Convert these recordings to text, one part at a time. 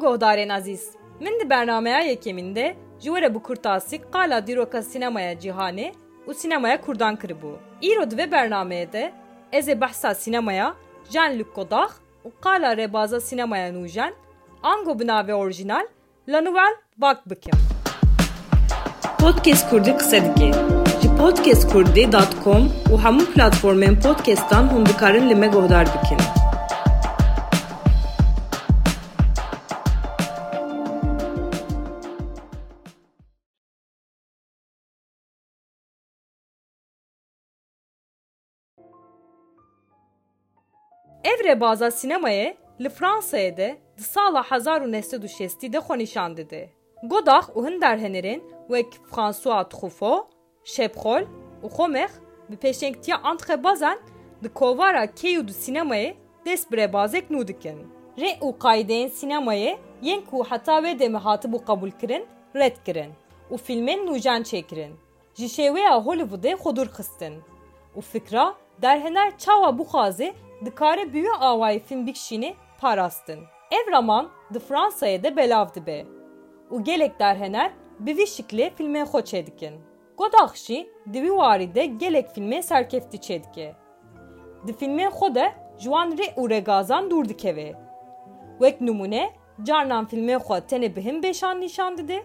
Gohdarên azîz. Min di bernameya yekemîn ji were bi kurtasî qala dîroka sînemaya cîhanê û sînemaya Kurdan kiribû. Îro di vê bernameyê de ez ê behsa sînemaya Jean-Luc Godard û qala rêbaza sînemaya nûjen ango bi navê orjînal La Nouvelle Vague bikim. Podcast Kurdî qise dike. Ji podcastkurdî.com û hemû platformên podcastan hûn dikarin li me. Ev rêbaza sînemayê li Fransayê de di sala hezar û nehsed û şestî de xwe nîşan dide. Godax û hin derhenerên wek François Truffaut, Şepxol û Xomex bi pêşengtiya entrebazan di kovara kêy û di sînemayê dest bi rêbazek nû dikin. Rê û qaydeyên sînemayê yên ku heta wê demê hatibû qebûl kirin, red kirin û filmên nûjan çêkirin. Ji şêweya Hollywoodê xwe xistin û fikra derhener çawa bixwaze dikare büyü avayê film bikişînê parastin. Ev raman di Fransayê de belav dibe û gelek derhener bi vî şiklê filmên xwe çêdikin. Godax jî di wî warî de gelek filmê serkeftî çêdike. Di filmên xwe de ji wan rê û regazan dûr dikeve. Wek numune carnan filmên xwe tenê bi hin bêşan nîşan dide,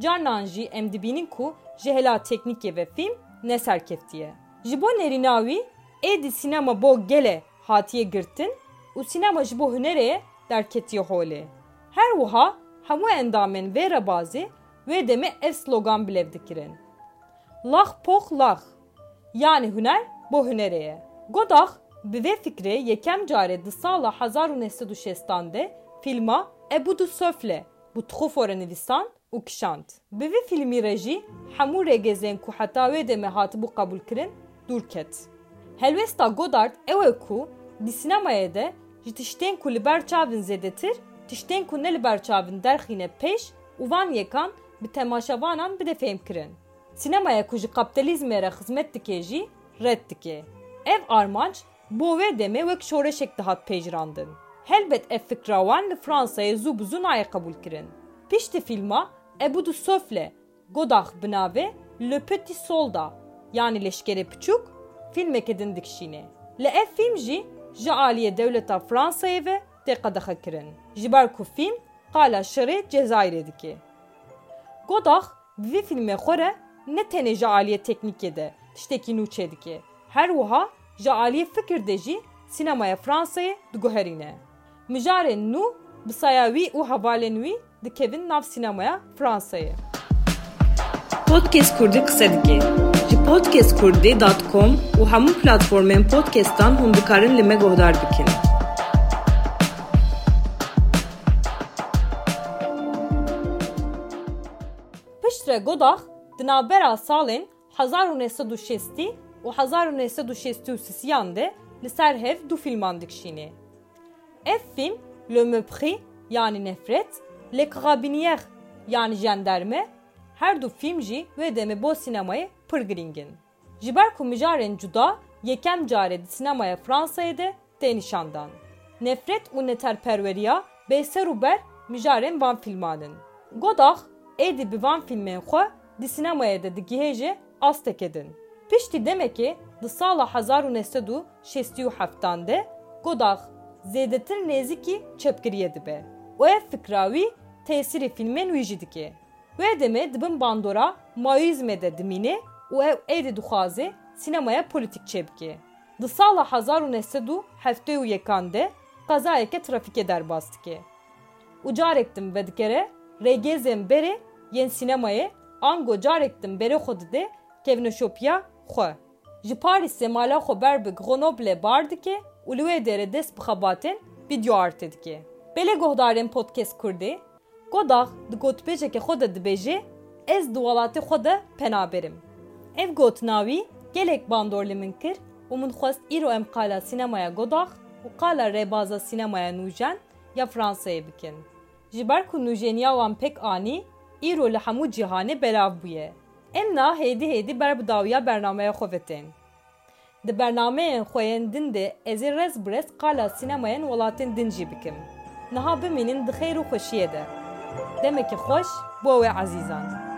carnan jî em dibînin ku ji hela teknîkê ve film neserkeftiye. Ji bo nêrîna wî êdî sînema bo gele hatiye girtin û sînema ji bo hunerê derketiye holê. Her wiha hemû endamên vê rebazî wê demê ev slogan bilev dikirin. Lax pox lax yani huner bo hunerê ye. Godax bi vê fikrê yekem carê di sala hezar û nehsed û şestan de filma Ebu du Söfle bu txufore nivîsan û kişand. Bi vê filmî re jî hemû rêgezên ku heta wê demê hatibû qebûl kirin dûr ket. Helwesta Godard ew e ku di sînemayê de ji tiştên ku li ber çavên zêdetir, tiştên ku ne li ber çavên derxîne pêş yekan bi temaşevanan bide fêm kirin. Sînemaya ku ji kapitalizmê re xizmet dike red dike. Ev armanc bo wê demê wek şoreşek dihat pêjrandin. Helbet ev fikra wan li Fransayê zû bi zû naye qebûl kirin. Piştî filma Ebu du Söfle Godax bi Le Petit Soldat yani leşkerê piçûk filmekê din dikişîne. Li ev film jî ji aliyê dewleta Fransayê ve tê qedexe kirin. Ji ber ku film qala şerê Cezayirê dike. Godax bi filmê xwe re ne tenê ji aliyê teknîkê de tiştekî nû çê dike. Her wiha ji aliyê fikir de jî sînemaya Fransayê diguherîne. Mijarên nû bi saya wî û hevalên wî dikevin nav sînemaya Fransayê. Podcast Kurdî qise dike. Ji podcastkurdî.com û hemû platformên podcastan hûn dikarin li me guhdar bikin. Piştre Godax di navbera salên hezar û nehsed û şestî û hezar û nehsed û şestî û sisiyan de li ser hev du filman dikişîne. Ev film Le Mepris yani nefret, Le Carabinier yani jandarme her du film jî wê demê bo sînemayê pir giring in. Ji ber ku mijarên cuda yekem carê di sînemaya Fransayê de tê nîşandan. Nefret û neterperweriya bêser û ber mijarên van filmanin. Godax êdî bi van filmên xwe di sînemayê de digihêje astek edin. Piştî demekê di sala û şestî û heftan de Godax zêdetir nêzîkî çepkiriye dibe. û ev fikra wî tesîrê filmên wî jî dike. Wê demê dibin bandora maoîzmê de dimîne ew êdî dixwaze sînemaya polîtîk çêbike. Di sala hezar û nehsed û heftê û yekan de qezayeke trafîkê derbas dike. û carek din vedikere rêgezên berê yên sînemayê ango carek din berê xwe dide kevneşopiya xwe. Ji Parîsê mala xwe ber bi Grenoble bar dike û li wê derê dest bi xebatên video artê dike. Belê guhdarên podcast Kurdî, Godax di gotpêjekê xwe de dibêje ez di welatê penaberim. Ev gotnawî gelek bandor li min kir û min xwest îro em qala sînemaya Godax û qala rêbaza sînemaya nûjen ya Fransayê bikin. Ji ber ku nûjeniya wan pek anî îro li hemû cîhanê belav bûye. Em na hêdî hêdî ber bi dawiya bernameya xwe vetên. Di bernameyên xwe yên din de ez ê rez bi rez qala sînemayên welatên din jî bikim. niha bimînin di xêr û xweşiyê de. Demekî xweş bo ew ê ezîzan.